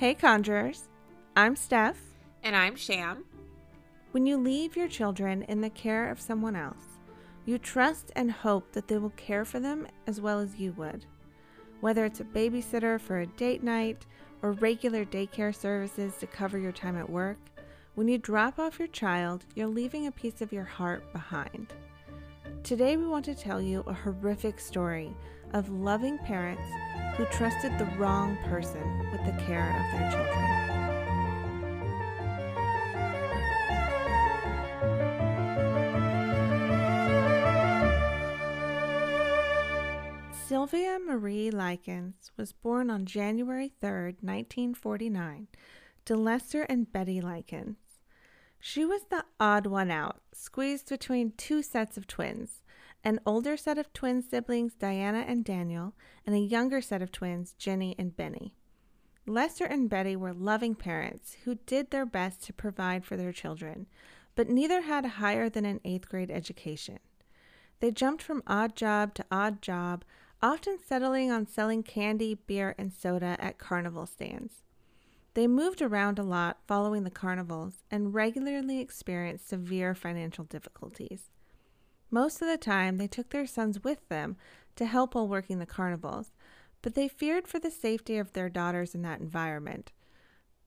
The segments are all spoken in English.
Hey, Conjurers. I'm Steph. And I'm Sham. When you leave your children in the care of someone else, you trust and hope that they will care for them as well as you would. Whether it's a babysitter for a date night or regular daycare services to cover your time at work, when you drop off your child, you're leaving a piece of your heart behind. Today, we want to tell you a horrific story of loving parents who trusted the wrong person with the care of their children. Sylvia Marie Likens was born on January 3, 1949, to Lester and Betty Likens. She was the odd one out, squeezed between two sets of twins an older set of twin siblings, Diana and Daniel, and a younger set of twins, Jenny and Benny. Lester and Betty were loving parents who did their best to provide for their children, but neither had higher than an eighth grade education. They jumped from odd job to odd job, often settling on selling candy, beer, and soda at carnival stands. They moved around a lot following the carnivals and regularly experienced severe financial difficulties. Most of the time, they took their sons with them to help while working the carnivals, but they feared for the safety of their daughters in that environment.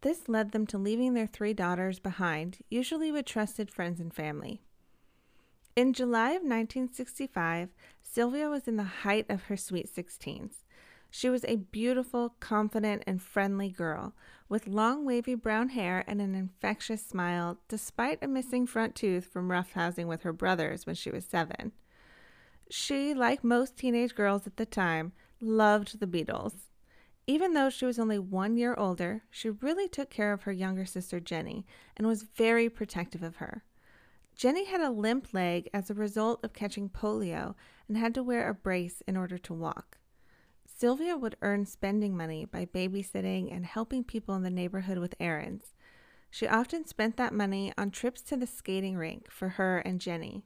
This led them to leaving their three daughters behind, usually with trusted friends and family. In July of 1965, Sylvia was in the height of her sweet 16s. She was a beautiful, confident, and friendly girl with long, wavy brown hair and an infectious smile, despite a missing front tooth from roughhousing with her brothers when she was seven. She, like most teenage girls at the time, loved the Beatles. Even though she was only one year older, she really took care of her younger sister Jenny and was very protective of her. Jenny had a limp leg as a result of catching polio and had to wear a brace in order to walk. Sylvia would earn spending money by babysitting and helping people in the neighborhood with errands. She often spent that money on trips to the skating rink for her and Jenny.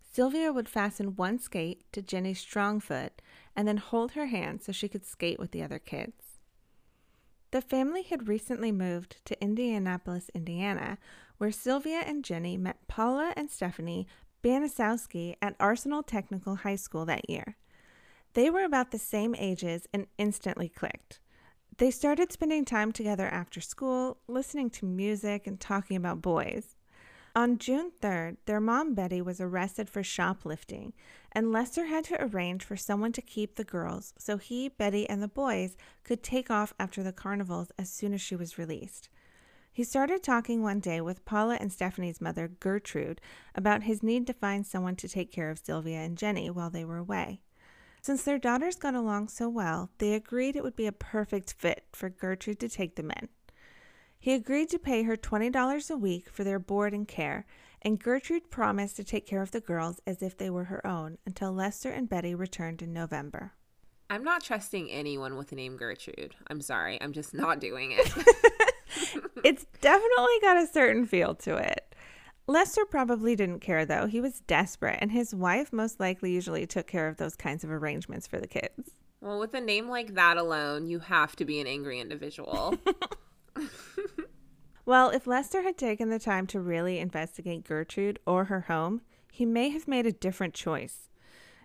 Sylvia would fasten one skate to Jenny's strong foot and then hold her hand so she could skate with the other kids. The family had recently moved to Indianapolis, Indiana, where Sylvia and Jenny met Paula and Stephanie Baniszewski at Arsenal Technical High School that year. They were about the same ages and instantly clicked. They started spending time together after school, listening to music and talking about boys. On June 3rd, their mom Betty was arrested for shoplifting, and Lester had to arrange for someone to keep the girls so he, Betty, and the boys could take off after the carnivals as soon as she was released. He started talking one day with Paula and Stephanie's mother, Gertrude, about his need to find someone to take care of Sylvia and Jenny while they were away. Since their daughters got along so well, they agreed it would be a perfect fit for Gertrude to take them in. He agreed to pay her $20 a week for their board and care, and Gertrude promised to take care of the girls as if they were her own until Lester and Betty returned in November. I'm not trusting anyone with the name Gertrude. I'm sorry. I'm just not doing it. it's definitely got a certain feel to it. Lester probably didn't care though. He was desperate, and his wife most likely usually took care of those kinds of arrangements for the kids. Well, with a name like that alone, you have to be an angry individual. well, if Lester had taken the time to really investigate Gertrude or her home, he may have made a different choice.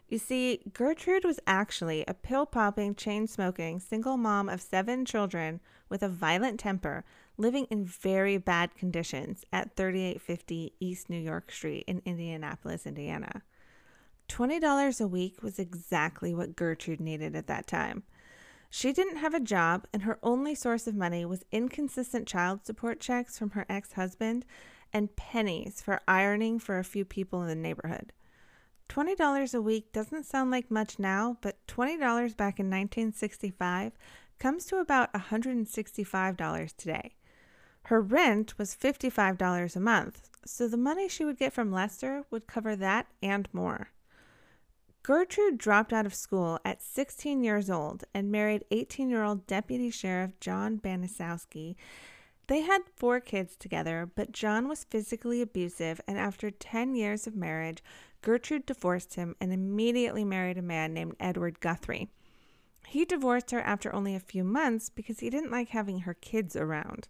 You see, Gertrude was actually a pill popping, chain smoking, single mom of seven children with a violent temper living in very bad conditions at 3850 East New York Street in Indianapolis, Indiana. $20 a week was exactly what Gertrude needed at that time. She didn't have a job, and her only source of money was inconsistent child support checks from her ex husband and pennies for ironing for a few people in the neighborhood. $20 a week doesn't sound like much now, but $20 back in 1965 comes to about $165 today. Her rent was $55 a month, so the money she would get from Lester would cover that and more. Gertrude dropped out of school at 16 years old and married 18 year old Deputy Sheriff John Baniszewski. They had four kids together, but John was physically abusive, and after 10 years of marriage, Gertrude divorced him and immediately married a man named Edward Guthrie. He divorced her after only a few months because he didn't like having her kids around.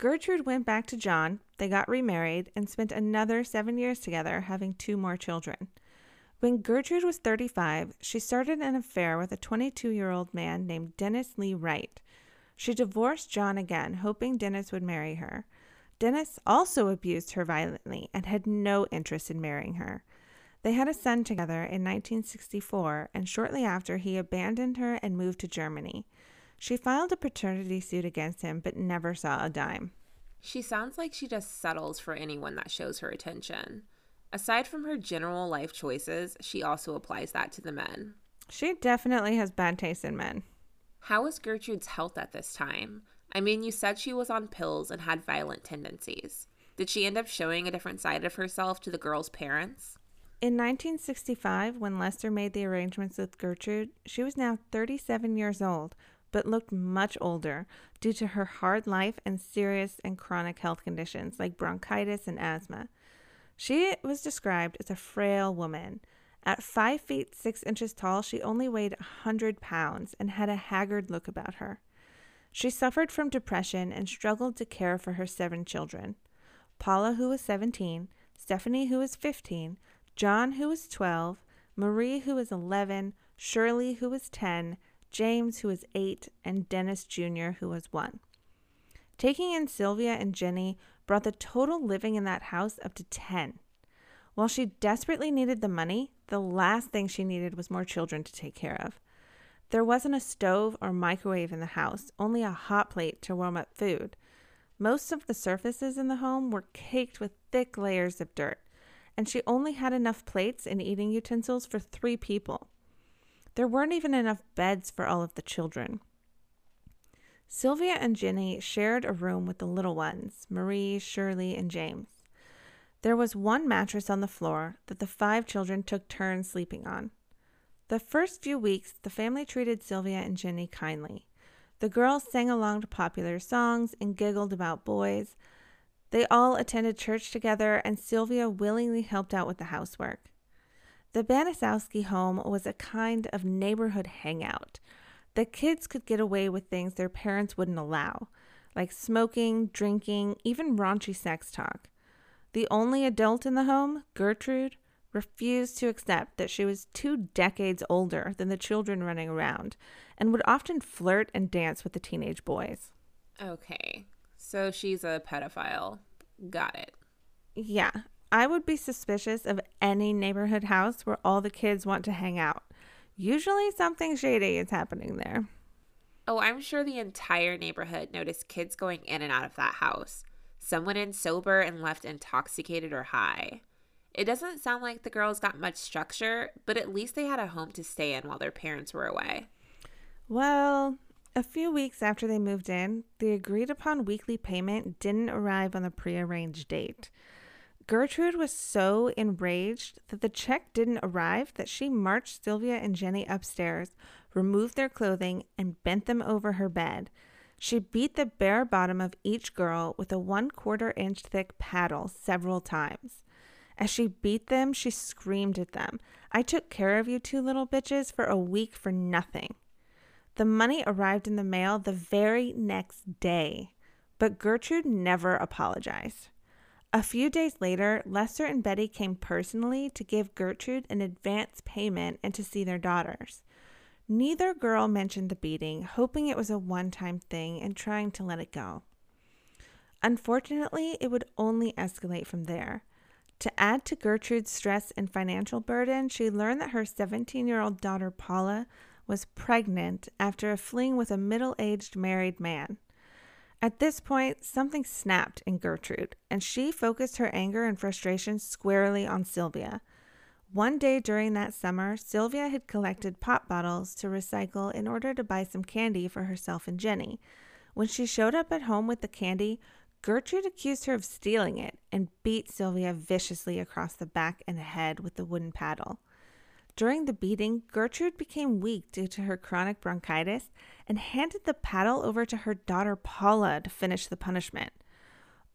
Gertrude went back to John, they got remarried, and spent another seven years together, having two more children. When Gertrude was 35, she started an affair with a 22 year old man named Dennis Lee Wright. She divorced John again, hoping Dennis would marry her. Dennis also abused her violently and had no interest in marrying her. They had a son together in 1964, and shortly after, he abandoned her and moved to Germany. She filed a paternity suit against him, but never saw a dime. She sounds like she just settles for anyone that shows her attention. Aside from her general life choices, she also applies that to the men. She definitely has bad taste in men. How was Gertrude's health at this time? I mean, you said she was on pills and had violent tendencies. Did she end up showing a different side of herself to the girl's parents? In 1965, when Lester made the arrangements with Gertrude, she was now 37 years old, but looked much older due to her hard life and serious and chronic health conditions like bronchitis and asthma. She was described as a frail woman. At 5 feet 6 inches tall, she only weighed a 100 pounds and had a haggard look about her. She suffered from depression and struggled to care for her seven children Paula, who was 17, Stephanie, who was 15, John, who was 12, Marie, who was 11, Shirley, who was 10, James, who was eight, and Dennis Jr., who was one. Taking in Sylvia and Jenny brought the total living in that house up to 10. While she desperately needed the money, the last thing she needed was more children to take care of. There wasn't a stove or microwave in the house, only a hot plate to warm up food. Most of the surfaces in the home were caked with thick layers of dirt, and she only had enough plates and eating utensils for three people. There weren't even enough beds for all of the children. Sylvia and Jenny shared a room with the little ones, Marie, Shirley, and James. There was one mattress on the floor that the five children took turns sleeping on. The first few weeks, the family treated Sylvia and Jenny kindly. The girls sang along to popular songs and giggled about boys. They all attended church together, and Sylvia willingly helped out with the housework. The Baniszewski home was a kind of neighborhood hangout. The kids could get away with things their parents wouldn't allow, like smoking, drinking, even raunchy sex talk. The only adult in the home, Gertrude, refused to accept that she was two decades older than the children running around and would often flirt and dance with the teenage boys. Okay, so she's a pedophile. Got it. Yeah, I would be suspicious of any neighborhood house where all the kids want to hang out. Usually something shady is happening there. Oh, I'm sure the entire neighborhood noticed kids going in and out of that house. Some went in sober and left intoxicated or high. It doesn't sound like the girls got much structure, but at least they had a home to stay in while their parents were away. Well, a few weeks after they moved in, the agreed upon weekly payment didn't arrive on the prearranged date. Gertrude was so enraged that the check didn't arrive that she marched Sylvia and Jenny upstairs, removed their clothing, and bent them over her bed. She beat the bare bottom of each girl with a one quarter inch thick paddle several times. As she beat them, she screamed at them, I took care of you two little bitches for a week for nothing. The money arrived in the mail the very next day, but Gertrude never apologized. A few days later, Lester and Betty came personally to give Gertrude an advance payment and to see their daughters. Neither girl mentioned the beating, hoping it was a one time thing and trying to let it go. Unfortunately, it would only escalate from there. To add to Gertrude's stress and financial burden, she learned that her 17 year old daughter Paula was pregnant after a fling with a middle aged married man. At this point, something snapped in Gertrude, and she focused her anger and frustration squarely on Sylvia. One day during that summer, Sylvia had collected pop bottles to recycle in order to buy some candy for herself and Jenny. When she showed up at home with the candy, Gertrude accused her of stealing it and beat Sylvia viciously across the back and head with the wooden paddle. During the beating, Gertrude became weak due to her chronic bronchitis and handed the paddle over to her daughter Paula to finish the punishment.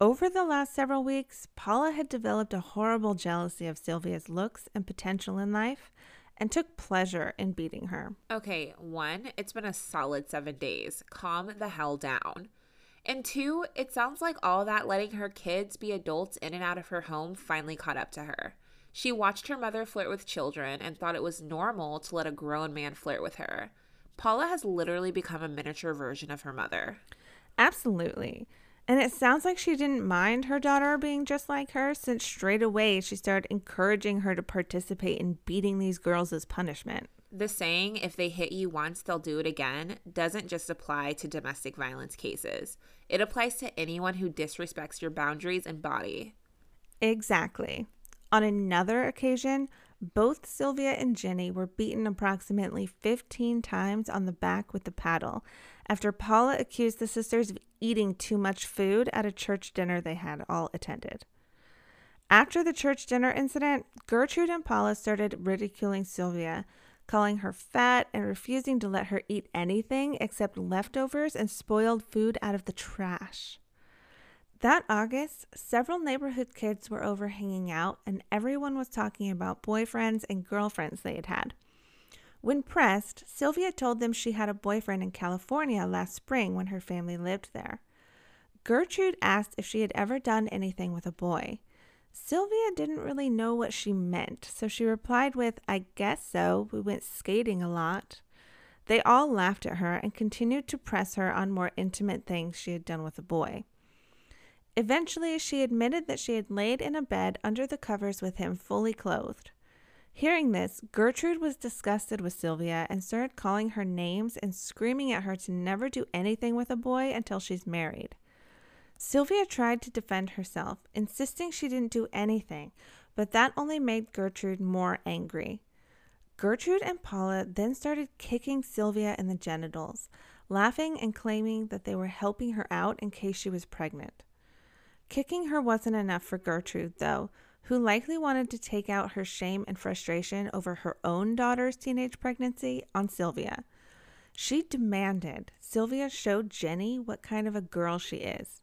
Over the last several weeks, Paula had developed a horrible jealousy of Sylvia's looks and potential in life, and took pleasure in beating her. Okay, one, it's been a solid seven days. Calm the hell down. And two, it sounds like all that letting her kids be adults in and out of her home finally caught up to her. She watched her mother flirt with children and thought it was normal to let a grown man flirt with her. Paula has literally become a miniature version of her mother. Absolutely. And it sounds like she didn't mind her daughter being just like her, since straight away she started encouraging her to participate in beating these girls as punishment. The saying, if they hit you once, they'll do it again, doesn't just apply to domestic violence cases. It applies to anyone who disrespects your boundaries and body. Exactly. On another occasion, both Sylvia and Jenny were beaten approximately 15 times on the back with the paddle after Paula accused the sisters of eating too much food at a church dinner they had all attended. After the church dinner incident, Gertrude and Paula started ridiculing Sylvia, calling her fat and refusing to let her eat anything except leftovers and spoiled food out of the trash. That August, several neighborhood kids were over hanging out, and everyone was talking about boyfriends and girlfriends they had had. When pressed, Sylvia told them she had a boyfriend in California last spring when her family lived there. Gertrude asked if she had ever done anything with a boy. Sylvia didn't really know what she meant, so she replied with, I guess so. We went skating a lot. They all laughed at her and continued to press her on more intimate things she had done with a boy. Eventually, she admitted that she had laid in a bed under the covers with him fully clothed. Hearing this, Gertrude was disgusted with Sylvia and started calling her names and screaming at her to never do anything with a boy until she's married. Sylvia tried to defend herself, insisting she didn't do anything, but that only made Gertrude more angry. Gertrude and Paula then started kicking Sylvia in the genitals, laughing and claiming that they were helping her out in case she was pregnant. Kicking her wasn't enough for Gertrude, though, who likely wanted to take out her shame and frustration over her own daughter's teenage pregnancy on Sylvia. She demanded Sylvia show Jenny what kind of a girl she is.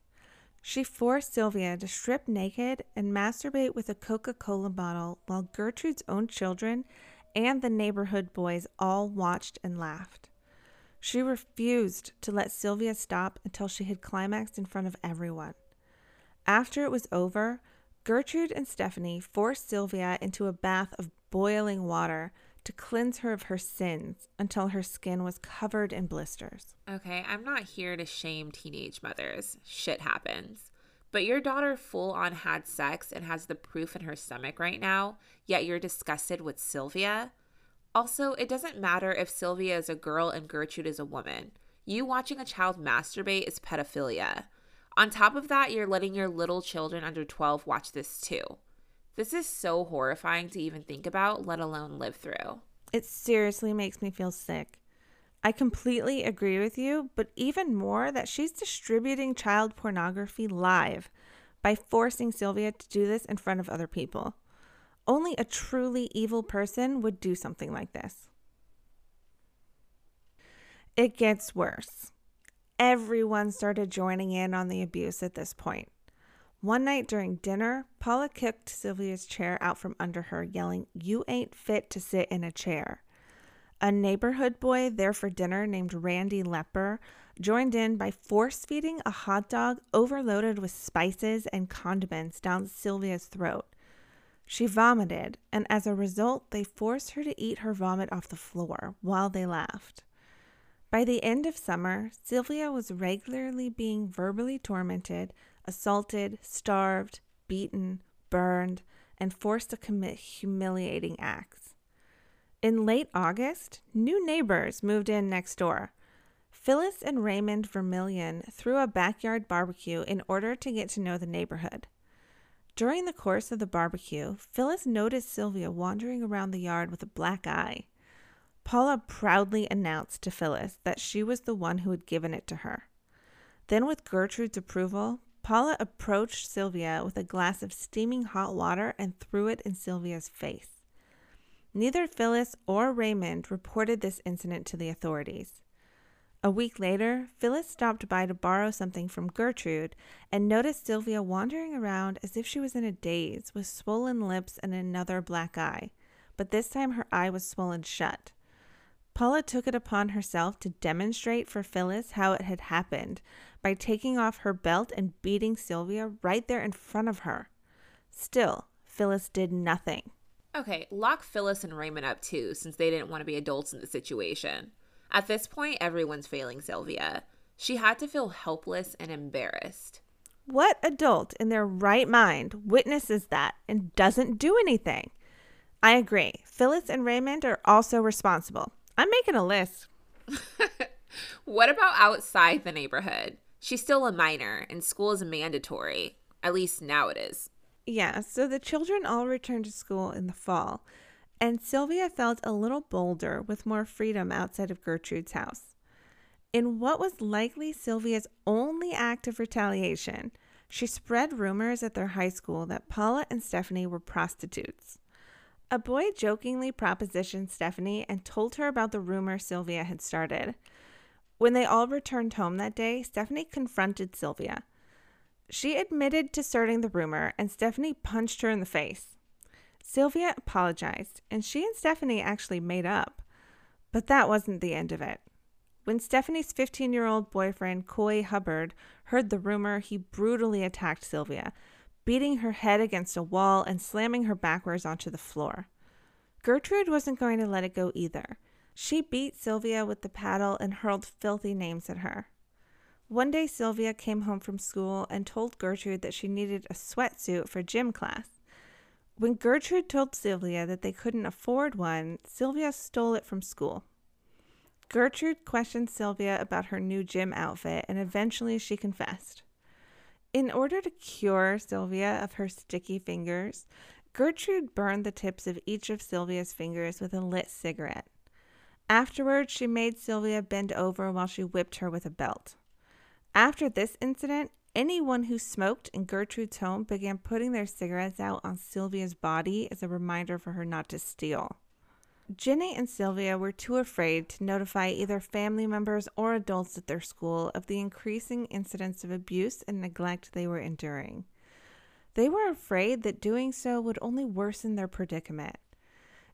She forced Sylvia to strip naked and masturbate with a Coca Cola bottle while Gertrude's own children and the neighborhood boys all watched and laughed. She refused to let Sylvia stop until she had climaxed in front of everyone. After it was over, Gertrude and Stephanie forced Sylvia into a bath of boiling water to cleanse her of her sins until her skin was covered in blisters. Okay, I'm not here to shame teenage mothers. Shit happens. But your daughter full on had sex and has the proof in her stomach right now, yet you're disgusted with Sylvia? Also, it doesn't matter if Sylvia is a girl and Gertrude is a woman. You watching a child masturbate is pedophilia. On top of that, you're letting your little children under 12 watch this too. This is so horrifying to even think about, let alone live through. It seriously makes me feel sick. I completely agree with you, but even more that she's distributing child pornography live by forcing Sylvia to do this in front of other people. Only a truly evil person would do something like this. It gets worse. Everyone started joining in on the abuse at this point. One night during dinner, Paula kicked Sylvia's chair out from under her, yelling, You ain't fit to sit in a chair. A neighborhood boy there for dinner named Randy Lepper joined in by force feeding a hot dog overloaded with spices and condiments down Sylvia's throat. She vomited, and as a result, they forced her to eat her vomit off the floor while they laughed. By the end of summer, Sylvia was regularly being verbally tormented, assaulted, starved, beaten, burned, and forced to commit humiliating acts. In late August, new neighbors moved in next door. Phyllis and Raymond Vermillion threw a backyard barbecue in order to get to know the neighborhood. During the course of the barbecue, Phyllis noticed Sylvia wandering around the yard with a black eye. Paula proudly announced to Phyllis that she was the one who had given it to her. Then, with Gertrude's approval, Paula approached Sylvia with a glass of steaming hot water and threw it in Sylvia's face. Neither Phyllis or Raymond reported this incident to the authorities. A week later, Phyllis stopped by to borrow something from Gertrude and noticed Sylvia wandering around as if she was in a daze with swollen lips and another black eye but this time her eye was swollen shut. Paula took it upon herself to demonstrate for Phyllis how it had happened by taking off her belt and beating Sylvia right there in front of her. Still, Phyllis did nothing. Okay, lock Phyllis and Raymond up too, since they didn't want to be adults in the situation. At this point, everyone's failing Sylvia. She had to feel helpless and embarrassed. What adult in their right mind witnesses that and doesn't do anything? I agree. Phyllis and Raymond are also responsible. I'm making a list. what about outside the neighborhood? She's still a minor, and school is mandatory. At least now it is. Yeah, so the children all returned to school in the fall, and Sylvia felt a little bolder with more freedom outside of Gertrude's house. In what was likely Sylvia's only act of retaliation, she spread rumors at their high school that Paula and Stephanie were prostitutes. A boy jokingly propositioned Stephanie and told her about the rumor Sylvia had started. When they all returned home that day, Stephanie confronted Sylvia. She admitted to starting the rumor, and Stephanie punched her in the face. Sylvia apologized, and she and Stephanie actually made up. But that wasn't the end of it. When Stephanie's 15 year old boyfriend, Coy Hubbard, heard the rumor, he brutally attacked Sylvia, beating her head against a wall and slamming her backwards onto the floor. Gertrude wasn't going to let it go either. She beat Sylvia with the paddle and hurled filthy names at her. One day, Sylvia came home from school and told Gertrude that she needed a sweatsuit for gym class. When Gertrude told Sylvia that they couldn't afford one, Sylvia stole it from school. Gertrude questioned Sylvia about her new gym outfit, and eventually she confessed. In order to cure Sylvia of her sticky fingers, Gertrude burned the tips of each of Sylvia's fingers with a lit cigarette. Afterwards, she made Sylvia bend over while she whipped her with a belt. After this incident, anyone who smoked in Gertrude's home began putting their cigarettes out on Sylvia's body as a reminder for her not to steal. Jenny and Sylvia were too afraid to notify either family members or adults at their school of the increasing incidents of abuse and neglect they were enduring. They were afraid that doing so would only worsen their predicament.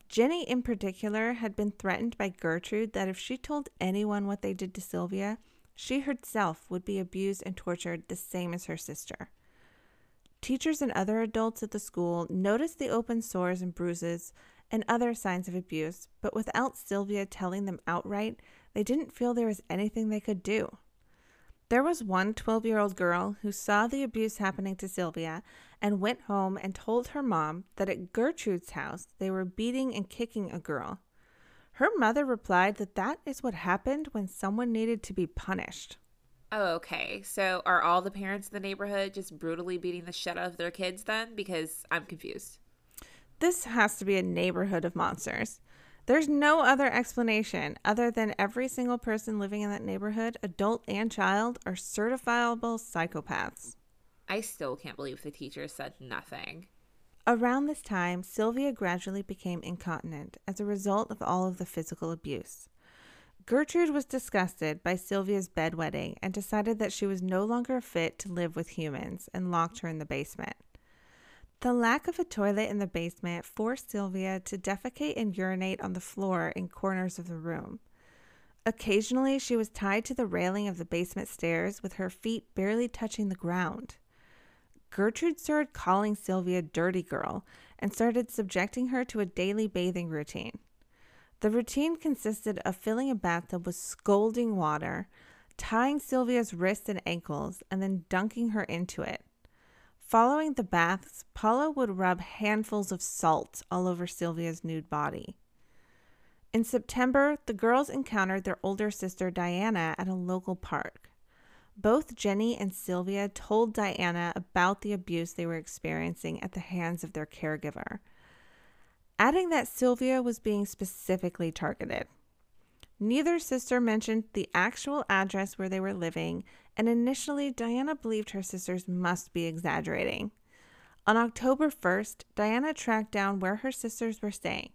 Jenny, in particular, had been threatened by Gertrude that if she told anyone what they did to Sylvia, she herself would be abused and tortured the same as her sister. Teachers and other adults at the school noticed the open sores and bruises and other signs of abuse, but without Sylvia telling them outright, they didn't feel there was anything they could do. There was one 12 year old girl who saw the abuse happening to Sylvia and went home and told her mom that at Gertrude's house they were beating and kicking a girl. Her mother replied that that is what happened when someone needed to be punished. Oh, okay. So are all the parents in the neighborhood just brutally beating the shit out of their kids then? Because I'm confused. This has to be a neighborhood of monsters. There's no other explanation other than every single person living in that neighborhood, adult and child, are certifiable psychopaths. I still can't believe the teacher said nothing. Around this time, Sylvia gradually became incontinent as a result of all of the physical abuse. Gertrude was disgusted by Sylvia's bedwetting and decided that she was no longer fit to live with humans and locked her in the basement. The lack of a toilet in the basement forced Sylvia to defecate and urinate on the floor in corners of the room. Occasionally, she was tied to the railing of the basement stairs with her feet barely touching the ground. Gertrude started calling Sylvia Dirty Girl and started subjecting her to a daily bathing routine. The routine consisted of filling a bathtub with scalding water, tying Sylvia's wrists and ankles, and then dunking her into it. Following the baths, Paula would rub handfuls of salt all over Sylvia's nude body. In September, the girls encountered their older sister Diana at a local park. Both Jenny and Sylvia told Diana about the abuse they were experiencing at the hands of their caregiver, adding that Sylvia was being specifically targeted. Neither sister mentioned the actual address where they were living, and initially Diana believed her sisters must be exaggerating. On October 1st, Diana tracked down where her sisters were staying.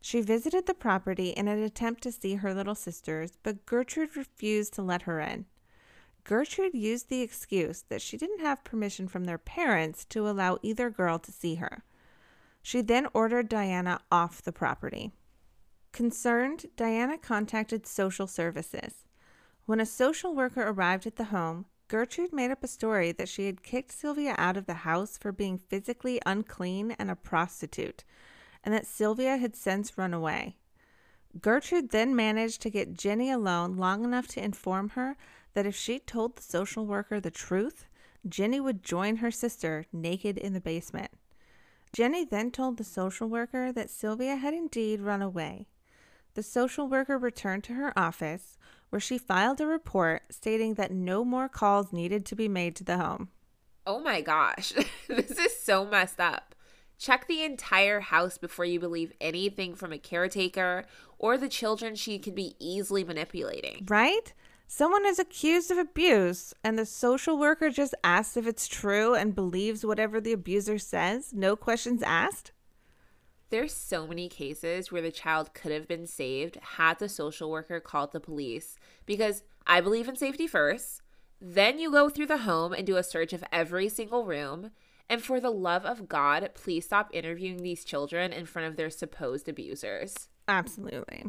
She visited the property in an attempt to see her little sisters, but Gertrude refused to let her in. Gertrude used the excuse that she didn't have permission from their parents to allow either girl to see her. She then ordered Diana off the property. Concerned, Diana contacted social services. When a social worker arrived at the home, Gertrude made up a story that she had kicked Sylvia out of the house for being physically unclean and a prostitute, and that Sylvia had since run away. Gertrude then managed to get Jenny alone long enough to inform her that if she told the social worker the truth, Jenny would join her sister naked in the basement. Jenny then told the social worker that Sylvia had indeed run away. The social worker returned to her office, where she filed a report stating that no more calls needed to be made to the home. Oh my gosh, this is so messed up. Check the entire house before you believe anything from a caretaker or the children she could be easily manipulating. Right? Someone is accused of abuse, and the social worker just asks if it's true and believes whatever the abuser says, no questions asked? There's so many cases where the child could have been saved had the social worker called the police because I believe in safety first. Then you go through the home and do a search of every single room. And for the love of God, please stop interviewing these children in front of their supposed abusers. Absolutely.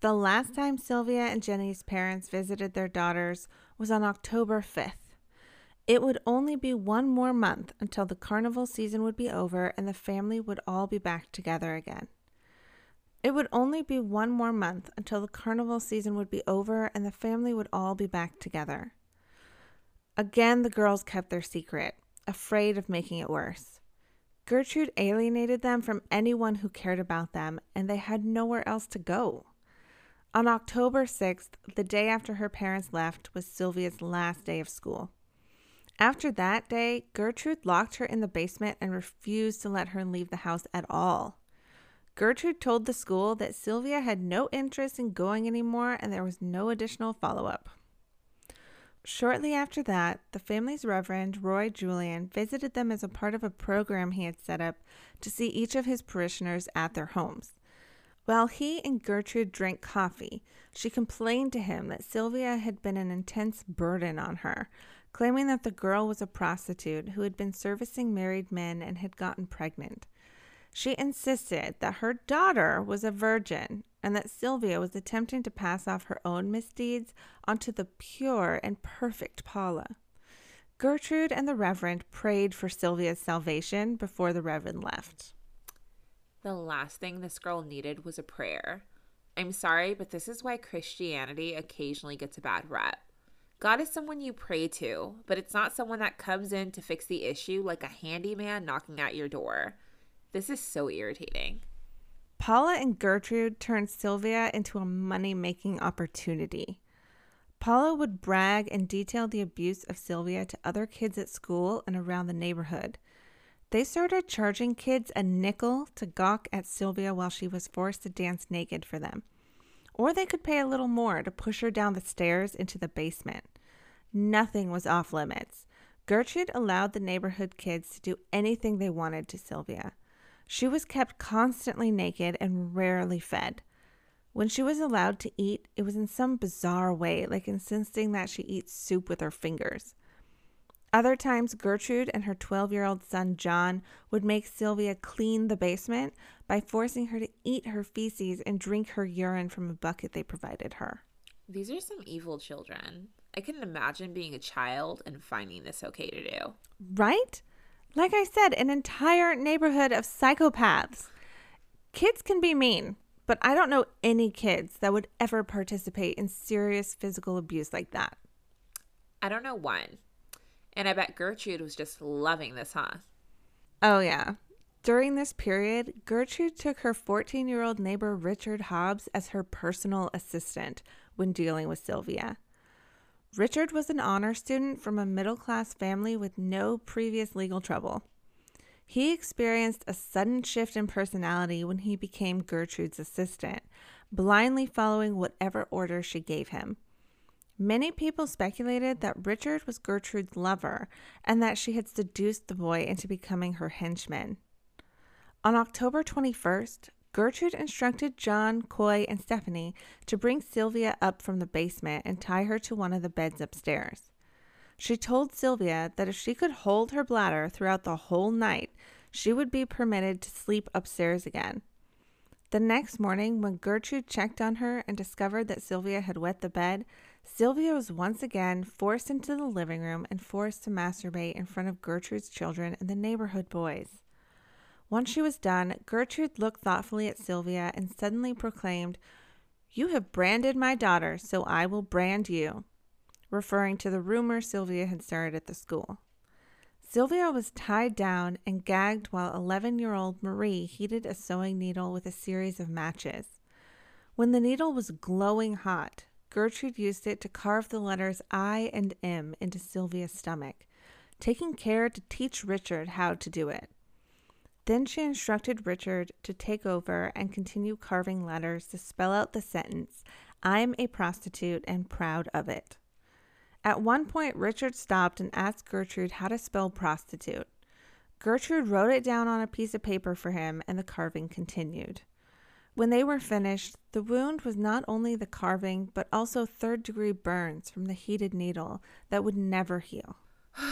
The last time Sylvia and Jenny's parents visited their daughters was on October 5th. It would only be one more month until the carnival season would be over and the family would all be back together again. It would only be one more month until the carnival season would be over and the family would all be back together. Again, the girls kept their secret, afraid of making it worse. Gertrude alienated them from anyone who cared about them, and they had nowhere else to go. On October 6th, the day after her parents left, was Sylvia's last day of school. After that day, Gertrude locked her in the basement and refused to let her leave the house at all. Gertrude told the school that Sylvia had no interest in going anymore and there was no additional follow up. Shortly after that, the family's Reverend, Roy Julian, visited them as a part of a program he had set up to see each of his parishioners at their homes. While he and Gertrude drank coffee, she complained to him that Sylvia had been an intense burden on her, claiming that the girl was a prostitute who had been servicing married men and had gotten pregnant. She insisted that her daughter was a virgin and that Sylvia was attempting to pass off her own misdeeds onto the pure and perfect Paula. Gertrude and the Reverend prayed for Sylvia's salvation before the Reverend left. The last thing this girl needed was a prayer. I'm sorry, but this is why Christianity occasionally gets a bad rep. God is someone you pray to, but it's not someone that comes in to fix the issue like a handyman knocking at your door. This is so irritating. Paula and Gertrude turned Sylvia into a money making opportunity. Paula would brag and detail the abuse of Sylvia to other kids at school and around the neighborhood. They started charging kids a nickel to gawk at Sylvia while she was forced to dance naked for them. Or they could pay a little more to push her down the stairs into the basement. Nothing was off limits. Gertrude allowed the neighborhood kids to do anything they wanted to Sylvia. She was kept constantly naked and rarely fed. When she was allowed to eat, it was in some bizarre way, like insisting that she eat soup with her fingers. Other times, Gertrude and her 12 year old son John would make Sylvia clean the basement by forcing her to eat her feces and drink her urine from a bucket they provided her. These are some evil children. I couldn't imagine being a child and finding this okay to do. Right? Like I said, an entire neighborhood of psychopaths. Kids can be mean, but I don't know any kids that would ever participate in serious physical abuse like that. I don't know one. And I bet Gertrude was just loving this, huh? Oh, yeah. During this period, Gertrude took her 14 year old neighbor Richard Hobbs as her personal assistant when dealing with Sylvia. Richard was an honor student from a middle class family with no previous legal trouble. He experienced a sudden shift in personality when he became Gertrude's assistant, blindly following whatever orders she gave him. Many people speculated that Richard was Gertrude's lover and that she had seduced the boy into becoming her henchman. On October 21st, Gertrude instructed John, Coy, and Stephanie to bring Sylvia up from the basement and tie her to one of the beds upstairs. She told Sylvia that if she could hold her bladder throughout the whole night, she would be permitted to sleep upstairs again. The next morning, when Gertrude checked on her and discovered that Sylvia had wet the bed, Sylvia was once again forced into the living room and forced to masturbate in front of Gertrude's children and the neighborhood boys. Once she was done, Gertrude looked thoughtfully at Sylvia and suddenly proclaimed, You have branded my daughter, so I will brand you, referring to the rumor Sylvia had started at the school. Sylvia was tied down and gagged while 11 year old Marie heated a sewing needle with a series of matches. When the needle was glowing hot, Gertrude used it to carve the letters I and M into Sylvia's stomach, taking care to teach Richard how to do it. Then she instructed Richard to take over and continue carving letters to spell out the sentence, I'm a prostitute and proud of it. At one point, Richard stopped and asked Gertrude how to spell prostitute. Gertrude wrote it down on a piece of paper for him, and the carving continued. When they were finished, the wound was not only the carving, but also third degree burns from the heated needle that would never heal.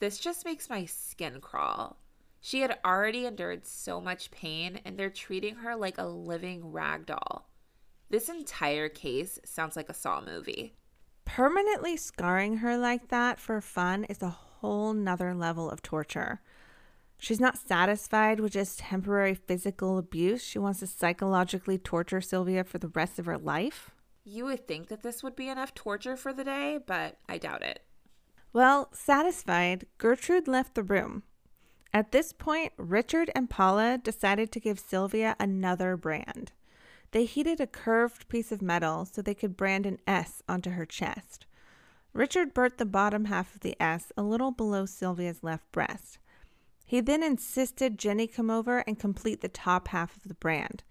this just makes my skin crawl. She had already endured so much pain, and they're treating her like a living rag doll. This entire case sounds like a Saw movie permanently scarring her like that for fun is a whole nother level of torture. She's not satisfied with just temporary physical abuse. She wants to psychologically torture Sylvia for the rest of her life. You would think that this would be enough torture for the day, but I doubt it. Well, satisfied, Gertrude left the room. At this point, Richard and Paula decided to give Sylvia another brand. They heated a curved piece of metal so they could brand an S onto her chest. Richard burnt the bottom half of the S a little below Sylvia's left breast. He then insisted Jenny come over and complete the top half of the brand.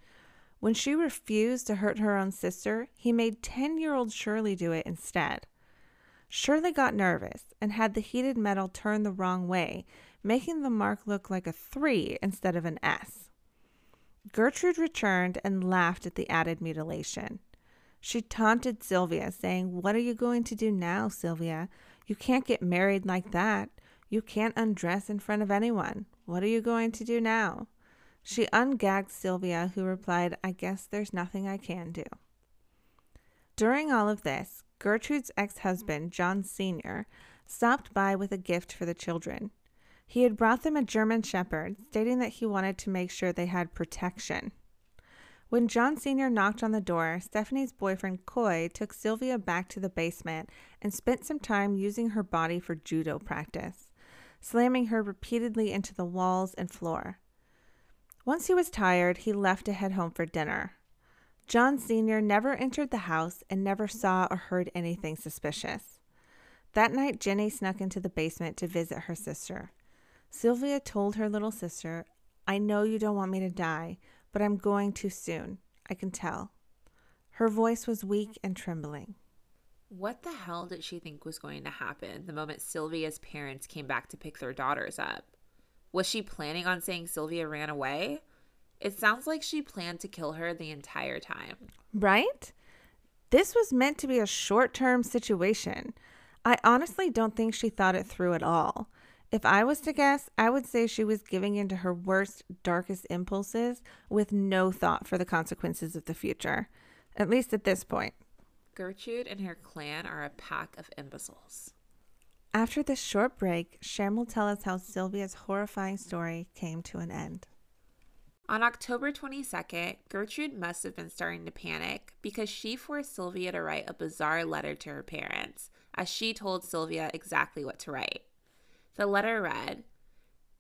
When she refused to hurt her own sister, he made 10 year old Shirley do it instead. Shirley got nervous and had the heated metal turned the wrong way, making the mark look like a 3 instead of an S. Gertrude returned and laughed at the added mutilation. She taunted Sylvia, saying, What are you going to do now, Sylvia? You can't get married like that. You can't undress in front of anyone. What are you going to do now? She ungagged Sylvia, who replied, I guess there's nothing I can do. During all of this, Gertrude's ex husband, John Sr., stopped by with a gift for the children. He had brought them a German Shepherd, stating that he wanted to make sure they had protection. When John Sr. knocked on the door, Stephanie's boyfriend Coy took Sylvia back to the basement and spent some time using her body for judo practice, slamming her repeatedly into the walls and floor. Once he was tired, he left to head home for dinner. John Sr. never entered the house and never saw or heard anything suspicious. That night, Jenny snuck into the basement to visit her sister. Sylvia told her little sister, I know you don't want me to die, but I'm going too soon. I can tell. Her voice was weak and trembling. What the hell did she think was going to happen the moment Sylvia's parents came back to pick their daughters up? Was she planning on saying Sylvia ran away? It sounds like she planned to kill her the entire time. Right? This was meant to be a short term situation. I honestly don't think she thought it through at all. If I was to guess, I would say she was giving into her worst, darkest impulses with no thought for the consequences of the future, at least at this point. Gertrude and her clan are a pack of imbeciles. After this short break, Sharon will tell us how Sylvia's horrifying story came to an end. On October 22nd, Gertrude must have been starting to panic because she forced Sylvia to write a bizarre letter to her parents, as she told Sylvia exactly what to write. The letter read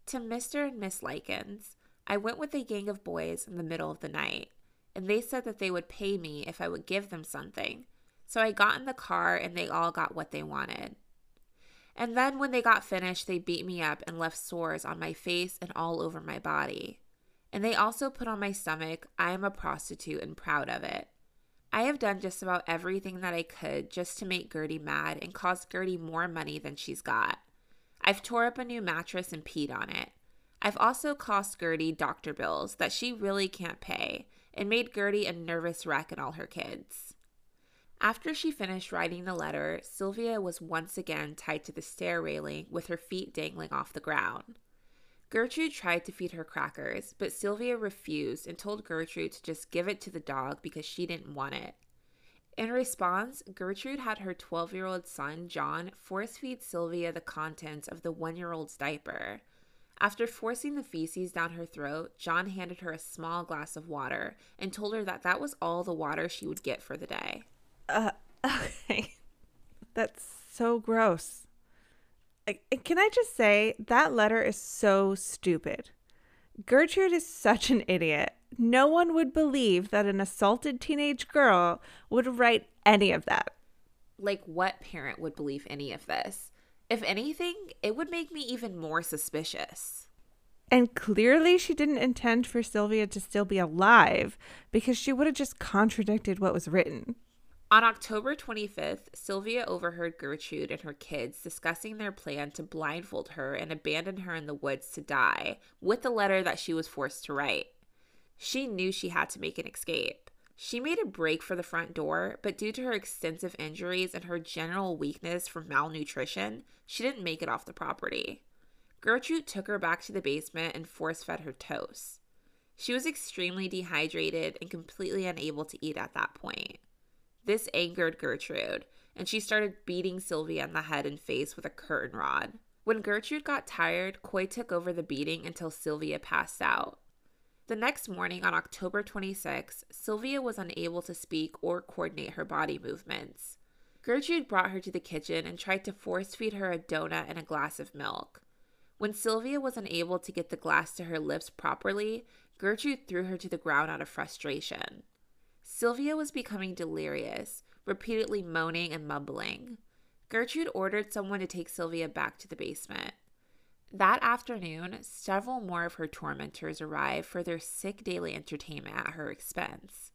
To Mr. and Miss Likens, I went with a gang of boys in the middle of the night, and they said that they would pay me if I would give them something. So I got in the car and they all got what they wanted. And then when they got finished, they beat me up and left sores on my face and all over my body. And they also put on my stomach, I am a prostitute and proud of it. I have done just about everything that I could just to make Gertie mad and cause Gertie more money than she's got. I've tore up a new mattress and peed on it. I've also cost Gertie doctor bills that she really can't pay and made Gertie a nervous wreck and all her kids. After she finished writing the letter, Sylvia was once again tied to the stair railing with her feet dangling off the ground. Gertrude tried to feed her crackers, but Sylvia refused and told Gertrude to just give it to the dog because she didn't want it. In response, Gertrude had her 12 year old son, John, force feed Sylvia the contents of the one year old's diaper. After forcing the feces down her throat, John handed her a small glass of water and told her that that was all the water she would get for the day. Uh, okay. That's so gross. Can I just say, that letter is so stupid. Gertrude is such an idiot. No one would believe that an assaulted teenage girl would write any of that. Like, what parent would believe any of this? If anything, it would make me even more suspicious. And clearly, she didn't intend for Sylvia to still be alive because she would have just contradicted what was written. On October 25th, Sylvia overheard Gertrude and her kids discussing their plan to blindfold her and abandon her in the woods to die with the letter that she was forced to write. She knew she had to make an escape. She made a break for the front door, but due to her extensive injuries and her general weakness from malnutrition, she didn't make it off the property. Gertrude took her back to the basement and force fed her toast. She was extremely dehydrated and completely unable to eat at that point. This angered Gertrude, and she started beating Sylvia in the head and face with a curtain rod. When Gertrude got tired, Coy took over the beating until Sylvia passed out. The next morning, on October 26, Sylvia was unable to speak or coordinate her body movements. Gertrude brought her to the kitchen and tried to force feed her a donut and a glass of milk. When Sylvia was unable to get the glass to her lips properly, Gertrude threw her to the ground out of frustration. Sylvia was becoming delirious, repeatedly moaning and mumbling. Gertrude ordered someone to take Sylvia back to the basement. That afternoon, several more of her tormentors arrived for their sick daily entertainment at her expense.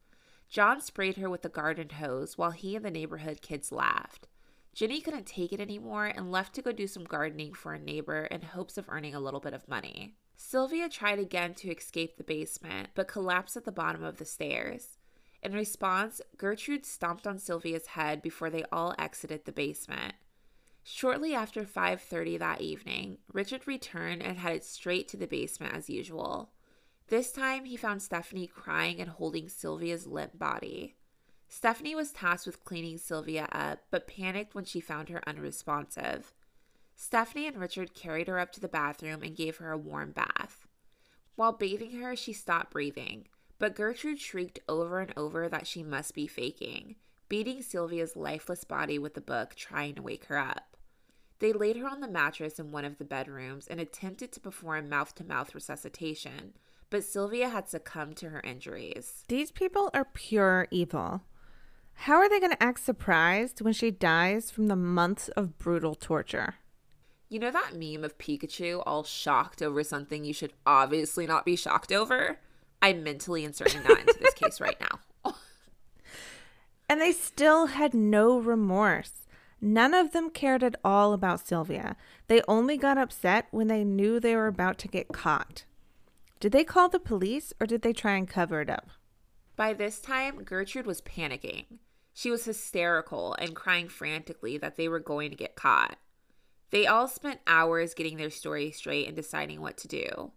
John sprayed her with the garden hose while he and the neighborhood kids laughed. Jenny couldn't take it anymore and left to go do some gardening for a neighbor in hopes of earning a little bit of money. Sylvia tried again to escape the basement, but collapsed at the bottom of the stairs. In response, Gertrude stomped on Sylvia's head before they all exited the basement. Shortly after 5:30 that evening, Richard returned and headed straight to the basement as usual. This time, he found Stephanie crying and holding Sylvia's limp body. Stephanie was tasked with cleaning Sylvia up, but panicked when she found her unresponsive. Stephanie and Richard carried her up to the bathroom and gave her a warm bath. While bathing her, she stopped breathing, but Gertrude shrieked over and over that she must be faking, beating Sylvia's lifeless body with the book, trying to wake her up. They laid her on the mattress in one of the bedrooms and attempted to perform mouth to mouth resuscitation, but Sylvia had succumbed to her injuries. These people are pure evil. How are they going to act surprised when she dies from the months of brutal torture? You know that meme of Pikachu all shocked over something you should obviously not be shocked over? I'm mentally inserting that into this case right now. and they still had no remorse. None of them cared at all about Sylvia. They only got upset when they knew they were about to get caught. Did they call the police or did they try and cover it up? By this time, Gertrude was panicking. She was hysterical and crying frantically that they were going to get caught. They all spent hours getting their story straight and deciding what to do.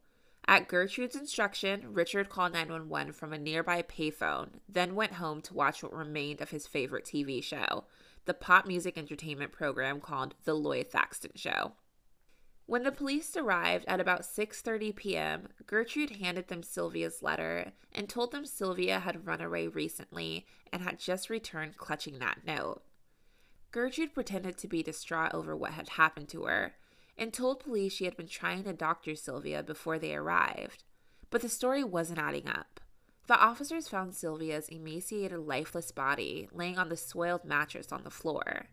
At Gertrude's instruction, Richard called 911 from a nearby payphone, then went home to watch what remained of his favorite TV show, the pop music entertainment program called The Lloyd Thaxton Show. When the police arrived at about 6:30 p.m., Gertrude handed them Sylvia's letter and told them Sylvia had run away recently and had just returned clutching that note. Gertrude pretended to be distraught over what had happened to her and told police she had been trying to doctor Sylvia before they arrived. But the story wasn't adding up. The officers found Sylvia's emaciated, lifeless body laying on the soiled mattress on the floor.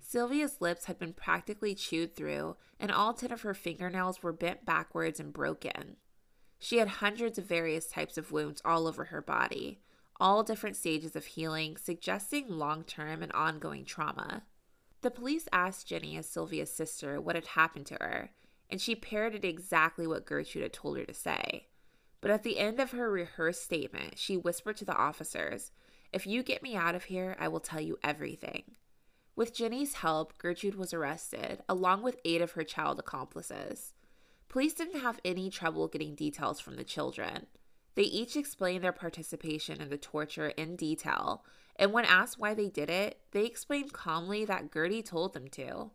Sylvia's lips had been practically chewed through, and all 10 of her fingernails were bent backwards and broken. She had hundreds of various types of wounds all over her body, all different stages of healing, suggesting long term and ongoing trauma. The police asked Jenny, as Sylvia's sister, what had happened to her, and she parroted exactly what Gertrude had told her to say. But at the end of her rehearsed statement, she whispered to the officers, If you get me out of here, I will tell you everything. With Jenny's help, Gertrude was arrested, along with eight of her child accomplices. Police didn't have any trouble getting details from the children. They each explained their participation in the torture in detail, and when asked why they did it, they explained calmly that Gertie told them to.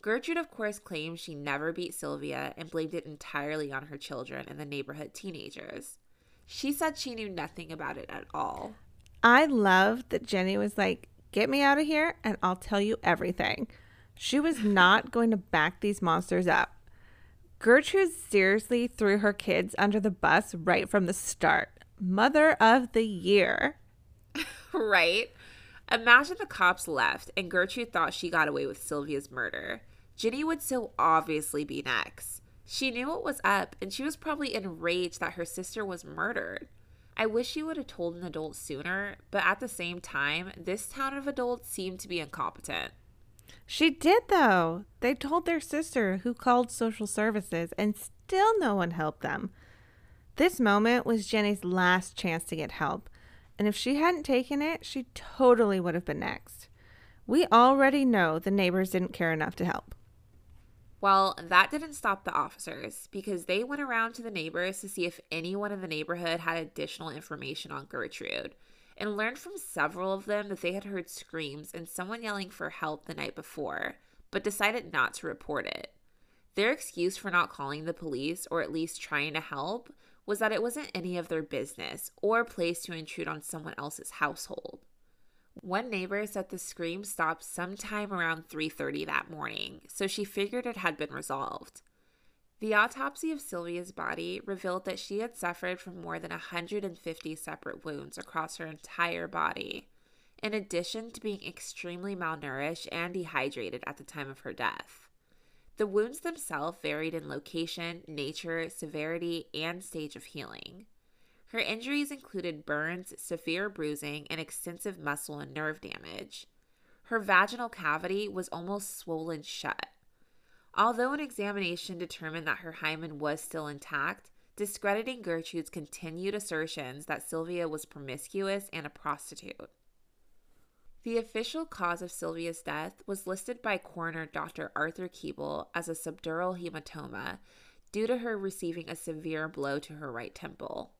Gertrude, of course, claimed she never beat Sylvia and blamed it entirely on her children and the neighborhood teenagers. She said she knew nothing about it at all. I love that Jenny was like, Get me out of here and I'll tell you everything. She was not going to back these monsters up. Gertrude seriously threw her kids under the bus right from the start. Mother of the year. right? Imagine the cops left and Gertrude thought she got away with Sylvia's murder. Jenny would so obviously be next. She knew what was up and she was probably enraged that her sister was murdered. I wish she would have told an adult sooner, but at the same time, this town of adults seemed to be incompetent. She did, though. They told their sister, who called social services, and still no one helped them. This moment was Jenny's last chance to get help, and if she hadn't taken it, she totally would have been next. We already know the neighbors didn't care enough to help. Well, that didn't stop the officers because they went around to the neighbors to see if anyone in the neighborhood had additional information on Gertrude and learned from several of them that they had heard screams and someone yelling for help the night before, but decided not to report it. Their excuse for not calling the police or at least trying to help was that it wasn't any of their business or place to intrude on someone else's household. One neighbor said the scream stopped sometime around 3:30 that morning, so she figured it had been resolved. The autopsy of Sylvia's body revealed that she had suffered from more than 150 separate wounds across her entire body, in addition to being extremely malnourished and dehydrated at the time of her death. The wounds themselves varied in location, nature, severity, and stage of healing. Her injuries included burns, severe bruising, and extensive muscle and nerve damage. Her vaginal cavity was almost swollen shut. Although an examination determined that her hymen was still intact, discrediting Gertrude's continued assertions that Sylvia was promiscuous and a prostitute. The official cause of Sylvia's death was listed by coroner Dr. Arthur Keeble as a subdural hematoma due to her receiving a severe blow to her right temple.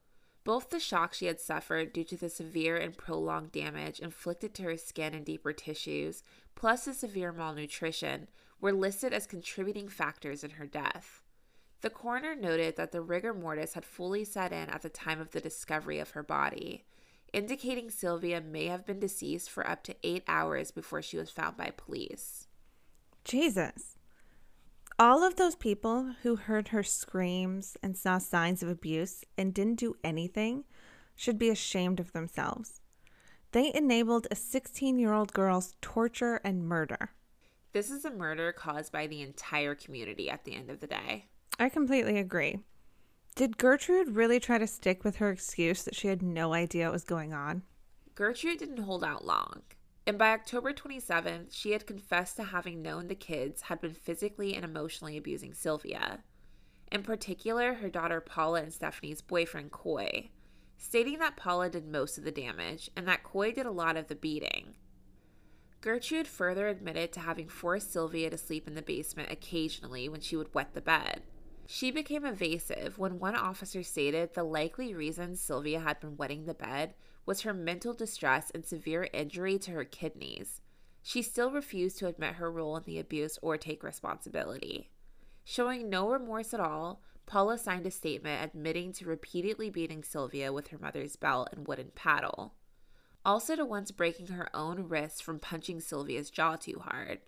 Both the shock she had suffered due to the severe and prolonged damage inflicted to her skin and deeper tissues, plus the severe malnutrition, were listed as contributing factors in her death. The coroner noted that the rigor mortis had fully set in at the time of the discovery of her body, indicating Sylvia may have been deceased for up to eight hours before she was found by police. Jesus. All of those people who heard her screams and saw signs of abuse and didn't do anything should be ashamed of themselves. They enabled a 16 year old girl's torture and murder. This is a murder caused by the entire community at the end of the day. I completely agree. Did Gertrude really try to stick with her excuse that she had no idea what was going on? Gertrude didn't hold out long. And by October 27th, she had confessed to having known the kids had been physically and emotionally abusing Sylvia. In particular, her daughter Paula and Stephanie's boyfriend Coy, stating that Paula did most of the damage and that Coy did a lot of the beating. Gertrude further admitted to having forced Sylvia to sleep in the basement occasionally when she would wet the bed. She became evasive when one officer stated the likely reason Sylvia had been wetting the bed was her mental distress and severe injury to her kidneys. She still refused to admit her role in the abuse or take responsibility. Showing no remorse at all, Paula signed a statement admitting to repeatedly beating Sylvia with her mother's belt and wooden paddle also to once breaking her own wrist from punching Sylvia's jaw too hard.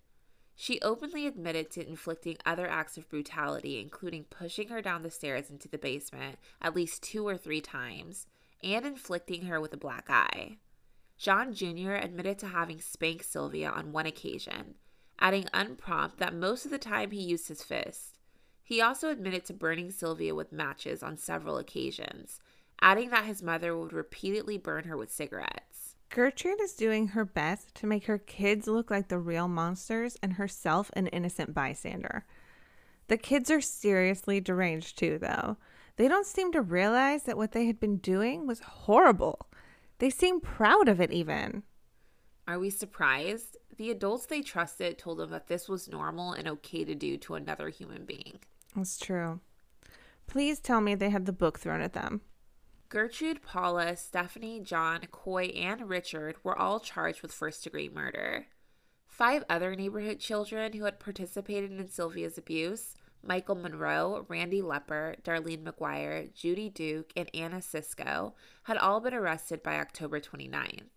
She openly admitted to inflicting other acts of brutality, including pushing her down the stairs into the basement at least two or three times and inflicting her with a black eye. John Jr. admitted to having spanked Sylvia on one occasion, adding unprompt that most of the time he used his fist. He also admitted to burning Sylvia with matches on several occasions, adding that his mother would repeatedly burn her with cigarettes. Gertrude is doing her best to make her kids look like the real monsters and herself an innocent bystander. The kids are seriously deranged too, though. They don't seem to realize that what they had been doing was horrible. They seem proud of it, even. Are we surprised? The adults they trusted told them that this was normal and okay to do to another human being. That's true. Please tell me they had the book thrown at them. Gertrude, Paula, Stephanie, John, Coy, and Richard were all charged with first degree murder. Five other neighborhood children who had participated in Sylvia's abuse Michael Monroe, Randy Lepper, Darlene McGuire, Judy Duke, and Anna Siscoe had all been arrested by October 29th.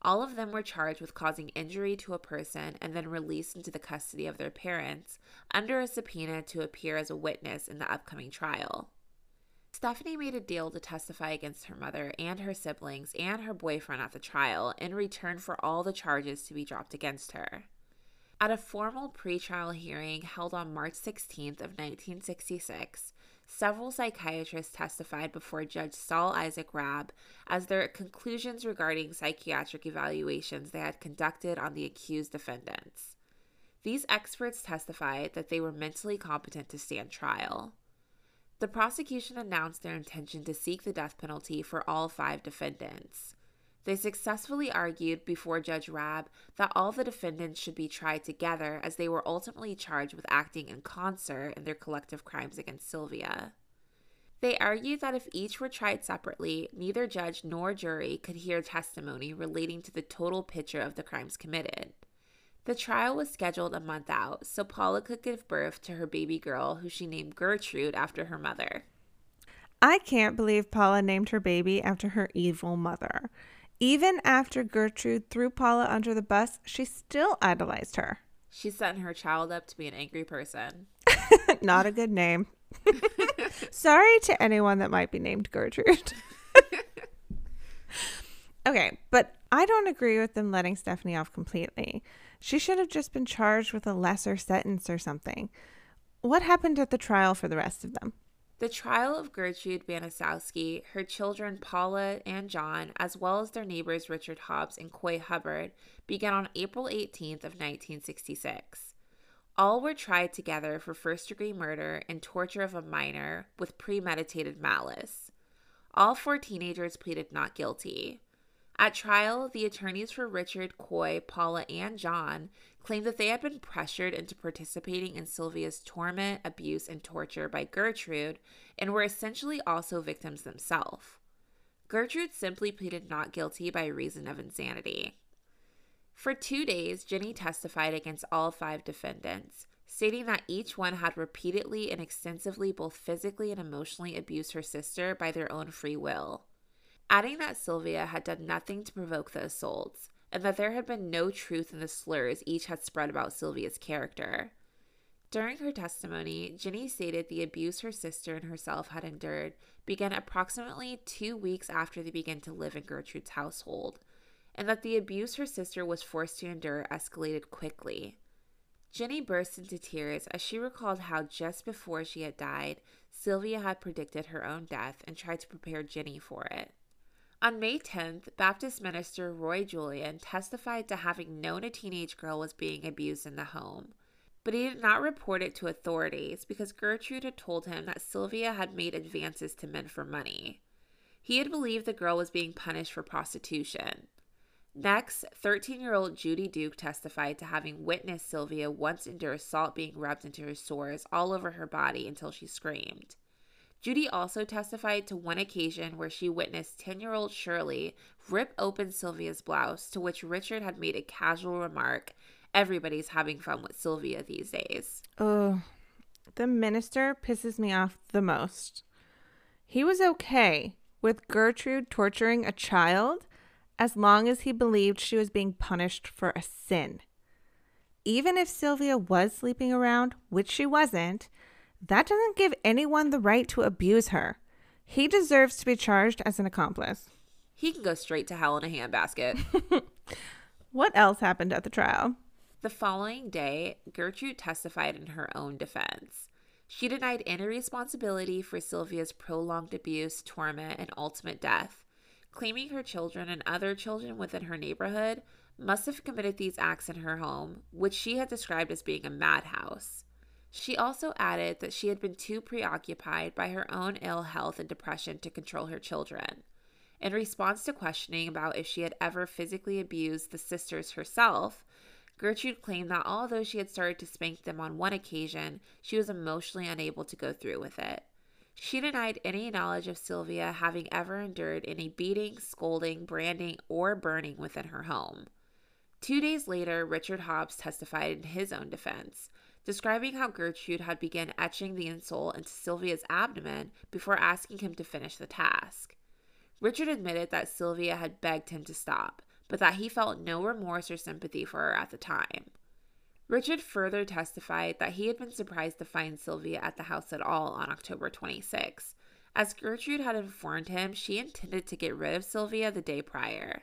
All of them were charged with causing injury to a person and then released into the custody of their parents under a subpoena to appear as a witness in the upcoming trial. Stephanie made a deal to testify against her mother and her siblings and her boyfriend at the trial in return for all the charges to be dropped against her. At a formal pretrial hearing held on March 16th of 1966, several psychiatrists testified before Judge Saul Isaac Rabb as their conclusions regarding psychiatric evaluations they had conducted on the accused defendants. These experts testified that they were mentally competent to stand trial. The prosecution announced their intention to seek the death penalty for all five defendants. They successfully argued before Judge Rabb that all the defendants should be tried together as they were ultimately charged with acting in concert in their collective crimes against Sylvia. They argued that if each were tried separately, neither judge nor jury could hear testimony relating to the total picture of the crimes committed. The trial was scheduled a month out so Paula could give birth to her baby girl, who she named Gertrude after her mother. I can't believe Paula named her baby after her evil mother. Even after Gertrude threw Paula under the bus, she still idolized her. She sent her child up to be an angry person. Not a good name. Sorry to anyone that might be named Gertrude. okay, but I don't agree with them letting Stephanie off completely. She should have just been charged with a lesser sentence or something. What happened at the trial for the rest of them? The trial of Gertrude Baniszewski, her children Paula and John, as well as their neighbors Richard Hobbs and Coy Hubbard, began on April 18th of 1966. All were tried together for first-degree murder and torture of a minor with premeditated malice. All four teenagers pleaded not guilty. At trial, the attorneys for Richard, Coy, Paula, and John claimed that they had been pressured into participating in Sylvia's torment, abuse, and torture by Gertrude and were essentially also victims themselves. Gertrude simply pleaded not guilty by reason of insanity. For two days, Jenny testified against all five defendants, stating that each one had repeatedly and extensively both physically and emotionally abused her sister by their own free will adding that Sylvia had done nothing to provoke the assaults and that there had been no truth in the slurs each had spread about Sylvia's character. During her testimony, Jenny stated the abuse her sister and herself had endured began approximately two weeks after they began to live in Gertrude's household, and that the abuse her sister was forced to endure escalated quickly. Jenny burst into tears as she recalled how just before she had died, Sylvia had predicted her own death and tried to prepare Jenny for it. On May 10th, Baptist minister Roy Julian testified to having known a teenage girl was being abused in the home, but he did not report it to authorities because Gertrude had told him that Sylvia had made advances to men for money. He had believed the girl was being punished for prostitution. Next, 13 year old Judy Duke testified to having witnessed Sylvia once endure salt being rubbed into her sores all over her body until she screamed. Judy also testified to one occasion where she witnessed 10 year old Shirley rip open Sylvia's blouse, to which Richard had made a casual remark Everybody's having fun with Sylvia these days. Oh, the minister pisses me off the most. He was okay with Gertrude torturing a child as long as he believed she was being punished for a sin. Even if Sylvia was sleeping around, which she wasn't, that doesn't give anyone the right to abuse her. He deserves to be charged as an accomplice. He can go straight to hell in a handbasket. what else happened at the trial? The following day, Gertrude testified in her own defense. She denied any responsibility for Sylvia's prolonged abuse, torment, and ultimate death, claiming her children and other children within her neighborhood must have committed these acts in her home, which she had described as being a madhouse. She also added that she had been too preoccupied by her own ill health and depression to control her children. In response to questioning about if she had ever physically abused the sisters herself, Gertrude claimed that although she had started to spank them on one occasion, she was emotionally unable to go through with it. She denied any knowledge of Sylvia having ever endured any beating, scolding, branding, or burning within her home. Two days later, Richard Hobbs testified in his own defense, describing how Gertrude had begun etching the insult into Sylvia's abdomen before asking him to finish the task. Richard admitted that Sylvia had begged him to stop, but that he felt no remorse or sympathy for her at the time. Richard further testified that he had been surprised to find Sylvia at the house at all on October 26, as Gertrude had informed him she intended to get rid of Sylvia the day prior.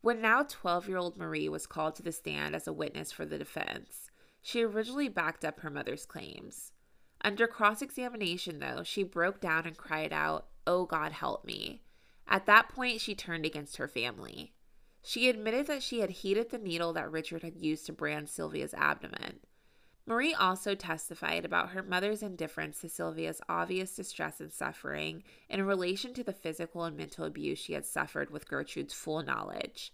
When now 12 year old Marie was called to the stand as a witness for the defense, she originally backed up her mother's claims. Under cross examination, though, she broke down and cried out, Oh God, help me. At that point, she turned against her family. She admitted that she had heated the needle that Richard had used to brand Sylvia's abdomen. Marie also testified about her mother's indifference to Sylvia's obvious distress and suffering in relation to the physical and mental abuse she had suffered with Gertrude's full knowledge.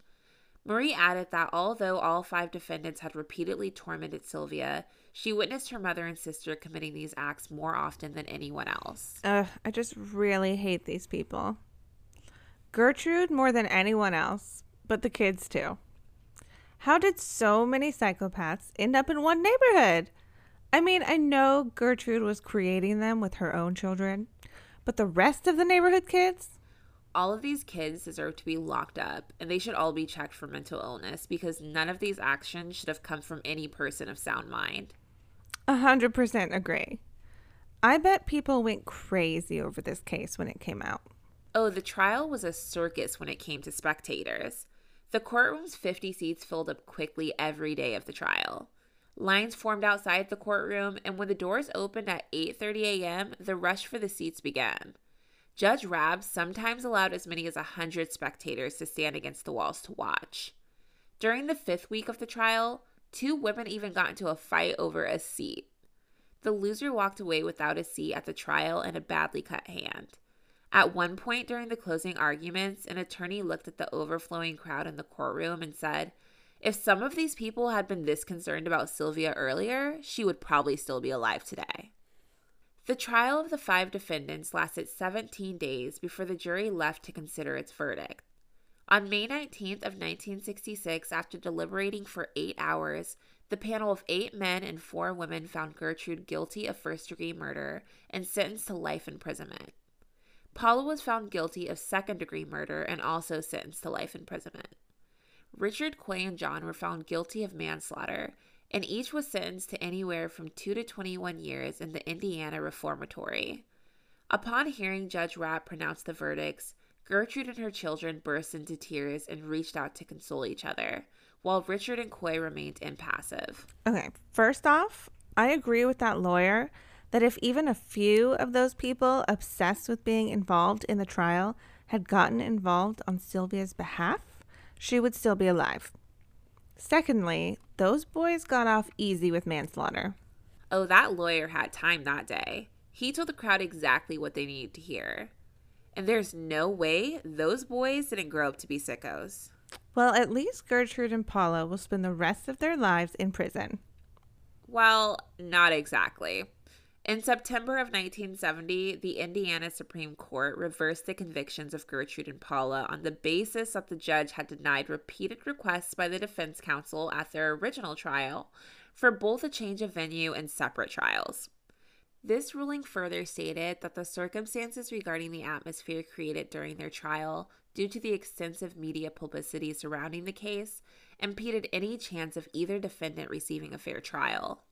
Marie added that although all five defendants had repeatedly tormented Sylvia, she witnessed her mother and sister committing these acts more often than anyone else. Ugh, I just really hate these people. Gertrude more than anyone else, but the kids too. How did so many psychopaths end up in one neighborhood? I mean, I know Gertrude was creating them with her own children, but the rest of the neighborhood kids? All of these kids deserve to be locked up and they should all be checked for mental illness because none of these actions should have come from any person of sound mind. A hundred percent agree. I bet people went crazy over this case when it came out. Oh, the trial was a circus when it came to spectators. The courtroom's 50 seats filled up quickly every day of the trial. Lines formed outside the courtroom, and when the doors opened at 8:30 a.m., the rush for the seats began. Judge Rabb sometimes allowed as many as a 100 spectators to stand against the walls to watch. During the fifth week of the trial, two women even got into a fight over a seat. The loser walked away without a seat at the trial and a badly cut hand. At one point during the closing arguments, an attorney looked at the overflowing crowd in the courtroom and said, If some of these people had been this concerned about Sylvia earlier, she would probably still be alive today. The trial of the five defendants lasted 17 days before the jury left to consider its verdict. On May 19th of 1966, after deliberating for 8 hours, the panel of 8 men and 4 women found Gertrude guilty of first-degree murder and sentenced to life imprisonment. Paula was found guilty of second-degree murder and also sentenced to life imprisonment. Richard, Coy, and John were found guilty of manslaughter and each was sentenced to anywhere from 2 to 21 years in the Indiana Reformatory. Upon hearing Judge Rabb pronounce the verdicts, Gertrude and her children burst into tears and reached out to console each other, while Richard and Coy remained impassive. Okay, first off, I agree with that lawyer that if even a few of those people obsessed with being involved in the trial had gotten involved on Sylvia's behalf, she would still be alive. Secondly, those boys got off easy with manslaughter. Oh, that lawyer had time that day. He told the crowd exactly what they needed to hear. And there's no way those boys didn't grow up to be sickos. Well, at least Gertrude and Paula will spend the rest of their lives in prison. Well, not exactly. In September of 1970, the Indiana Supreme Court reversed the convictions of Gertrude and Paula on the basis that the judge had denied repeated requests by the defense counsel at their original trial for both a change of venue and separate trials. This ruling further stated that the circumstances regarding the atmosphere created during their trial, due to the extensive media publicity surrounding the case, impeded any chance of either defendant receiving a fair trial.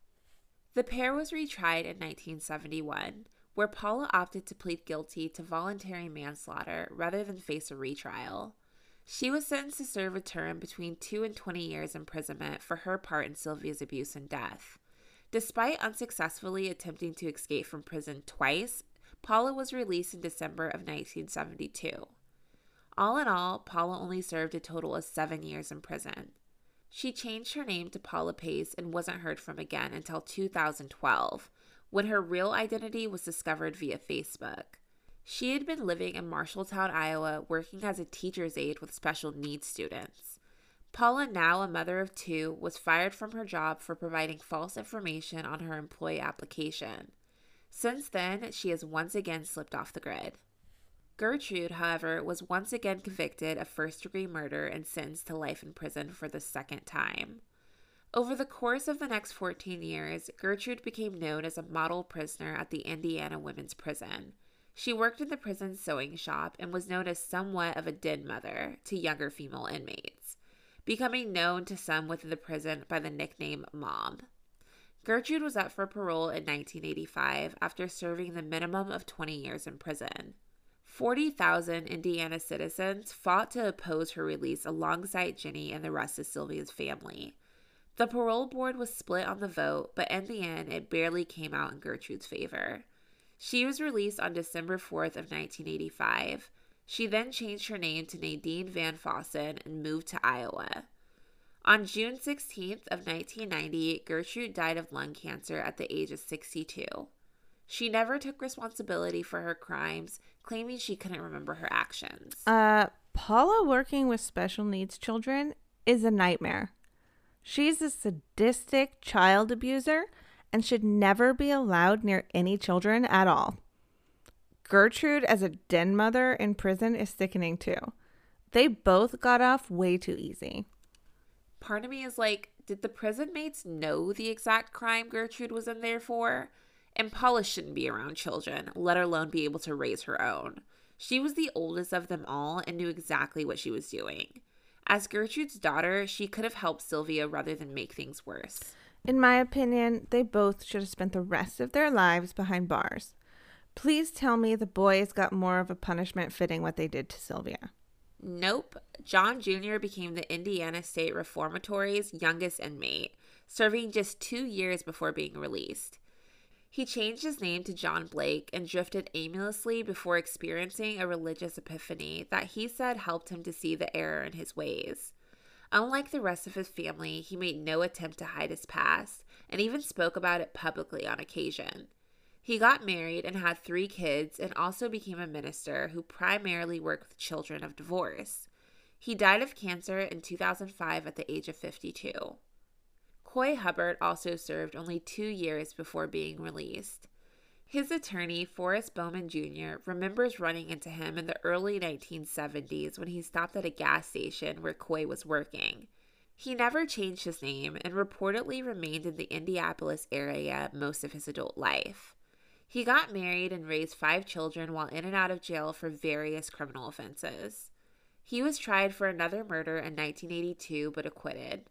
The pair was retried in 1971, where Paula opted to plead guilty to voluntary manslaughter rather than face a retrial. She was sentenced to serve a term between 2 and 20 years imprisonment for her part in Sylvia's abuse and death. Despite unsuccessfully attempting to escape from prison twice, Paula was released in December of 1972. All in all, Paula only served a total of seven years in prison. She changed her name to Paula Pace and wasn't heard from again until 2012, when her real identity was discovered via Facebook. She had been living in Marshalltown, Iowa, working as a teacher's aide with special needs students. Paula, now a mother of two, was fired from her job for providing false information on her employee application. Since then, she has once again slipped off the grid. Gertrude, however, was once again convicted of first degree murder and sentenced to life in prison for the second time. Over the course of the next 14 years, Gertrude became known as a model prisoner at the Indiana Women's Prison. She worked in the prison sewing shop and was known as somewhat of a den mother to younger female inmates, becoming known to some within the prison by the nickname Mom. Gertrude was up for parole in 1985 after serving the minimum of 20 years in prison. 40,000 Indiana citizens fought to oppose her release alongside Jenny and the rest of Sylvia's family. The parole board was split on the vote, but in the end, it barely came out in Gertrude's favor. She was released on December 4th of 1985. She then changed her name to Nadine Van Fossan and moved to Iowa. On June 16th of 1990, Gertrude died of lung cancer at the age of 62. She never took responsibility for her crimes, claiming she couldn't remember her actions. Uh, Paula working with special needs children is a nightmare. She's a sadistic child abuser and should never be allowed near any children at all. Gertrude, as a den mother in prison, is sickening too. They both got off way too easy. Part of me is like, did the prison mates know the exact crime Gertrude was in there for? And Paula shouldn't be around children, let alone be able to raise her own. She was the oldest of them all and knew exactly what she was doing. As Gertrude's daughter, she could have helped Sylvia rather than make things worse. In my opinion, they both should have spent the rest of their lives behind bars. Please tell me the boys got more of a punishment fitting what they did to Sylvia. Nope. John Jr. became the Indiana State Reformatory's youngest inmate, serving just two years before being released. He changed his name to John Blake and drifted aimlessly before experiencing a religious epiphany that he said helped him to see the error in his ways. Unlike the rest of his family, he made no attempt to hide his past and even spoke about it publicly on occasion. He got married and had three kids and also became a minister who primarily worked with children of divorce. He died of cancer in 2005 at the age of 52. Coy Hubbard also served only two years before being released. His attorney, Forrest Bowman Jr., remembers running into him in the early 1970s when he stopped at a gas station where Coy was working. He never changed his name and reportedly remained in the Indianapolis area most of his adult life. He got married and raised five children while in and out of jail for various criminal offenses. He was tried for another murder in 1982 but acquitted.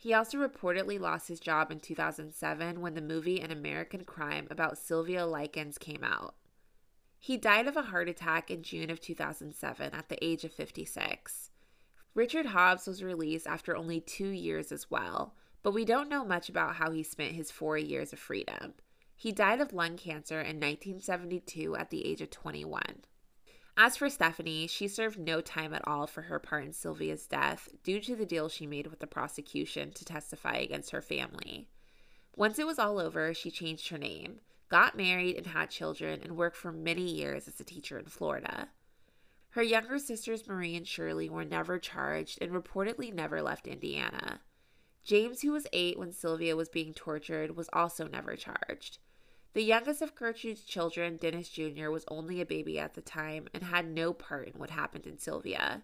He also reportedly lost his job in 2007 when the movie An American Crime about Sylvia Likens came out. He died of a heart attack in June of 2007 at the age of 56. Richard Hobbs was released after only two years as well, but we don't know much about how he spent his four years of freedom. He died of lung cancer in 1972 at the age of 21. As for Stephanie, she served no time at all for her part in Sylvia's death due to the deal she made with the prosecution to testify against her family. Once it was all over, she changed her name, got married, and had children, and worked for many years as a teacher in Florida. Her younger sisters, Marie and Shirley, were never charged and reportedly never left Indiana. James, who was eight when Sylvia was being tortured, was also never charged. The youngest of Gertrude's children, Dennis Jr., was only a baby at the time and had no part in what happened in Sylvia.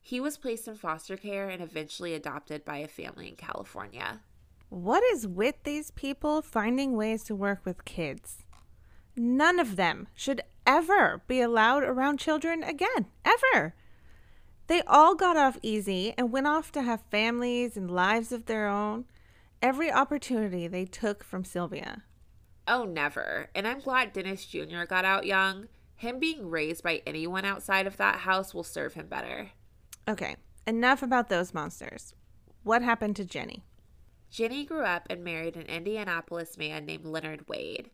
He was placed in foster care and eventually adopted by a family in California. What is with these people finding ways to work with kids? None of them should ever be allowed around children again, ever. They all got off easy and went off to have families and lives of their own. Every opportunity they took from Sylvia. Oh, never. And I'm glad Dennis Jr. got out young. Him being raised by anyone outside of that house will serve him better. Okay, enough about those monsters. What happened to Jenny? Jenny grew up and married an Indianapolis man named Leonard Wade.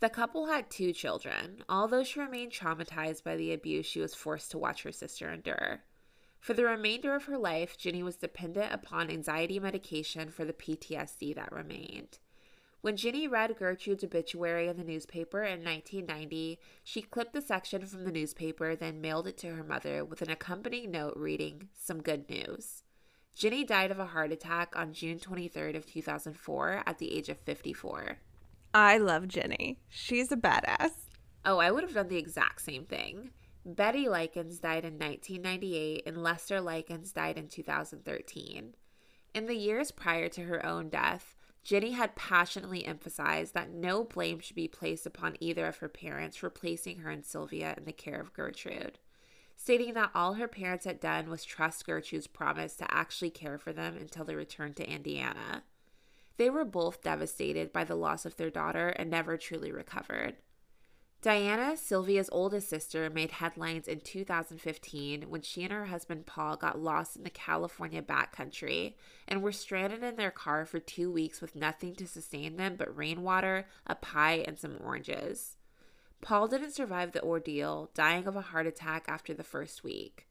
The couple had two children, although she remained traumatized by the abuse she was forced to watch her sister endure. For the remainder of her life, Jenny was dependent upon anxiety medication for the PTSD that remained. When Jenny read Gertrude's obituary in the newspaper in 1990, she clipped the section from the newspaper, then mailed it to her mother with an accompanying note reading, Some good news. Jenny died of a heart attack on June 23rd of 2004 at the age of 54. I love Jenny. She's a badass. Oh, I would have done the exact same thing. Betty Likens died in 1998 and Lester Likens died in 2013. In the years prior to her own death, Jenny had passionately emphasized that no blame should be placed upon either of her parents for placing her and Sylvia in the care of Gertrude, stating that all her parents had done was trust Gertrude's promise to actually care for them until they returned to Indiana. They were both devastated by the loss of their daughter and never truly recovered. Diana, Sylvia's oldest sister, made headlines in 2015 when she and her husband Paul got lost in the California backcountry and were stranded in their car for two weeks with nothing to sustain them but rainwater, a pie, and some oranges. Paul didn't survive the ordeal, dying of a heart attack after the first week.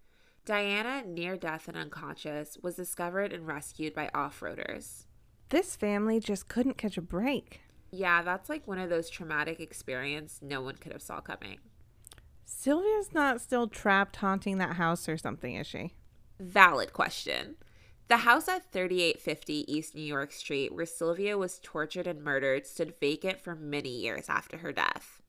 Diana, near death and unconscious, was discovered and rescued by off roaders. This family just couldn't catch a break. Yeah, that's like one of those traumatic experiences no one could have saw coming. Sylvia's not still trapped haunting that house or something, is she? Valid question. The house at 3850 East New York Street, where Sylvia was tortured and murdered, stood vacant for many years after her death.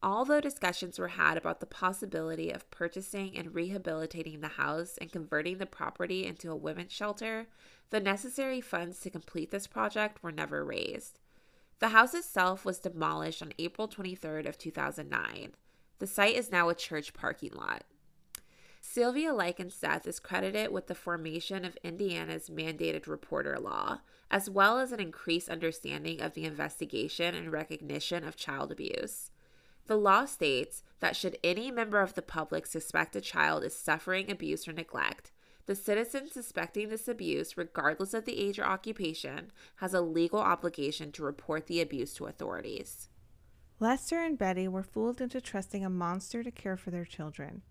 Although discussions were had about the possibility of purchasing and rehabilitating the house and converting the property into a women's shelter, the necessary funds to complete this project were never raised. The house itself was demolished on April 23rd of 2009. The site is now a church parking lot. Sylvia Likens' death is credited with the formation of Indiana's mandated reporter law, as well as an increased understanding of the investigation and recognition of child abuse. The law states that should any member of the public suspect a child is suffering abuse or neglect, the citizen suspecting this abuse, regardless of the age or occupation, has a legal obligation to report the abuse to authorities. Lester and Betty were fooled into trusting a monster to care for their children.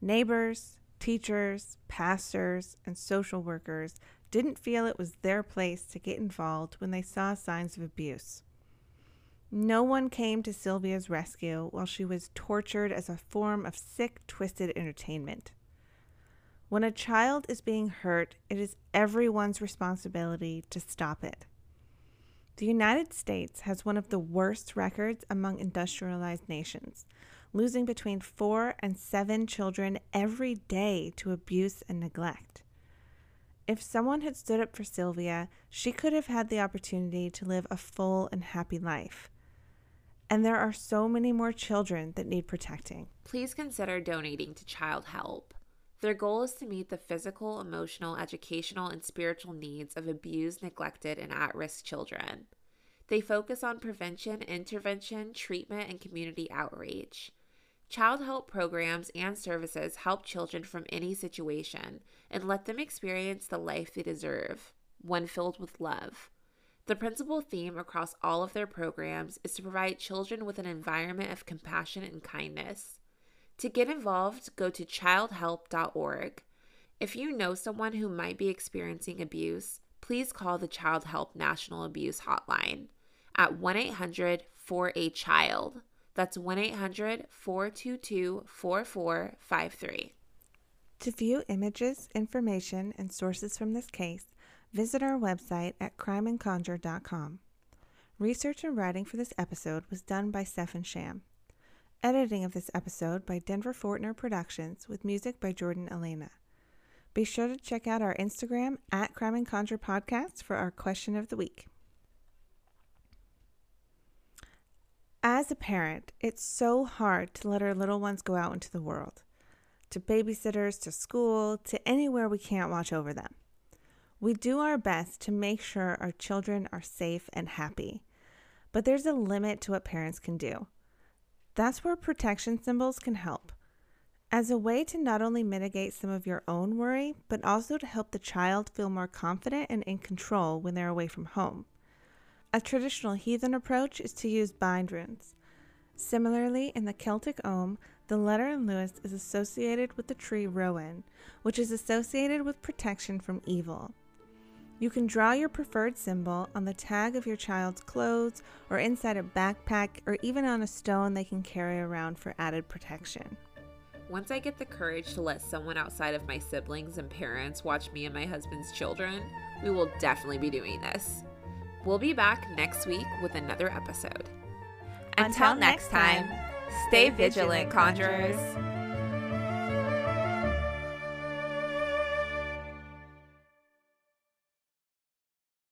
Neighbors, teachers, pastors, and social workers didn't feel it was their place to get involved when they saw signs of abuse. No one came to Sylvia's rescue while she was tortured as a form of sick, twisted entertainment. When a child is being hurt, it is everyone's responsibility to stop it. The United States has one of the worst records among industrialized nations, losing between four and seven children every day to abuse and neglect. If someone had stood up for Sylvia, she could have had the opportunity to live a full and happy life. And there are so many more children that need protecting. Please consider donating to Child Help. Their goal is to meet the physical, emotional, educational, and spiritual needs of abused, neglected, and at risk children. They focus on prevention, intervention, treatment, and community outreach. Child help programs and services help children from any situation and let them experience the life they deserve, one filled with love. The principal theme across all of their programs is to provide children with an environment of compassion and kindness. To get involved, go to childhelp.org. If you know someone who might be experiencing abuse, please call the Child Help National Abuse Hotline at 1 800 4 a Child. That's 1 800 422 4453. To view images, information, and sources from this case, visit our website at crimeandconjure.com. Research and writing for this episode was done by Stefan Sham. Editing of this episode by Denver Fortner Productions with music by Jordan Elena. Be sure to check out our Instagram at Crime and Conjure Podcast for our question of the week. As a parent, it's so hard to let our little ones go out into the world, to babysitters, to school, to anywhere we can't watch over them. We do our best to make sure our children are safe and happy, but there's a limit to what parents can do. That's where protection symbols can help. As a way to not only mitigate some of your own worry, but also to help the child feel more confident and in control when they're away from home. A traditional heathen approach is to use bind runes. Similarly, in the Celtic Ogham, the letter in Luis is associated with the tree rowan, which is associated with protection from evil. You can draw your preferred symbol on the tag of your child's clothes or inside a backpack or even on a stone they can carry around for added protection. Once I get the courage to let someone outside of my siblings and parents watch me and my husband's children, we will definitely be doing this. We'll be back next week with another episode. Until next time, stay vigilant, conjurers.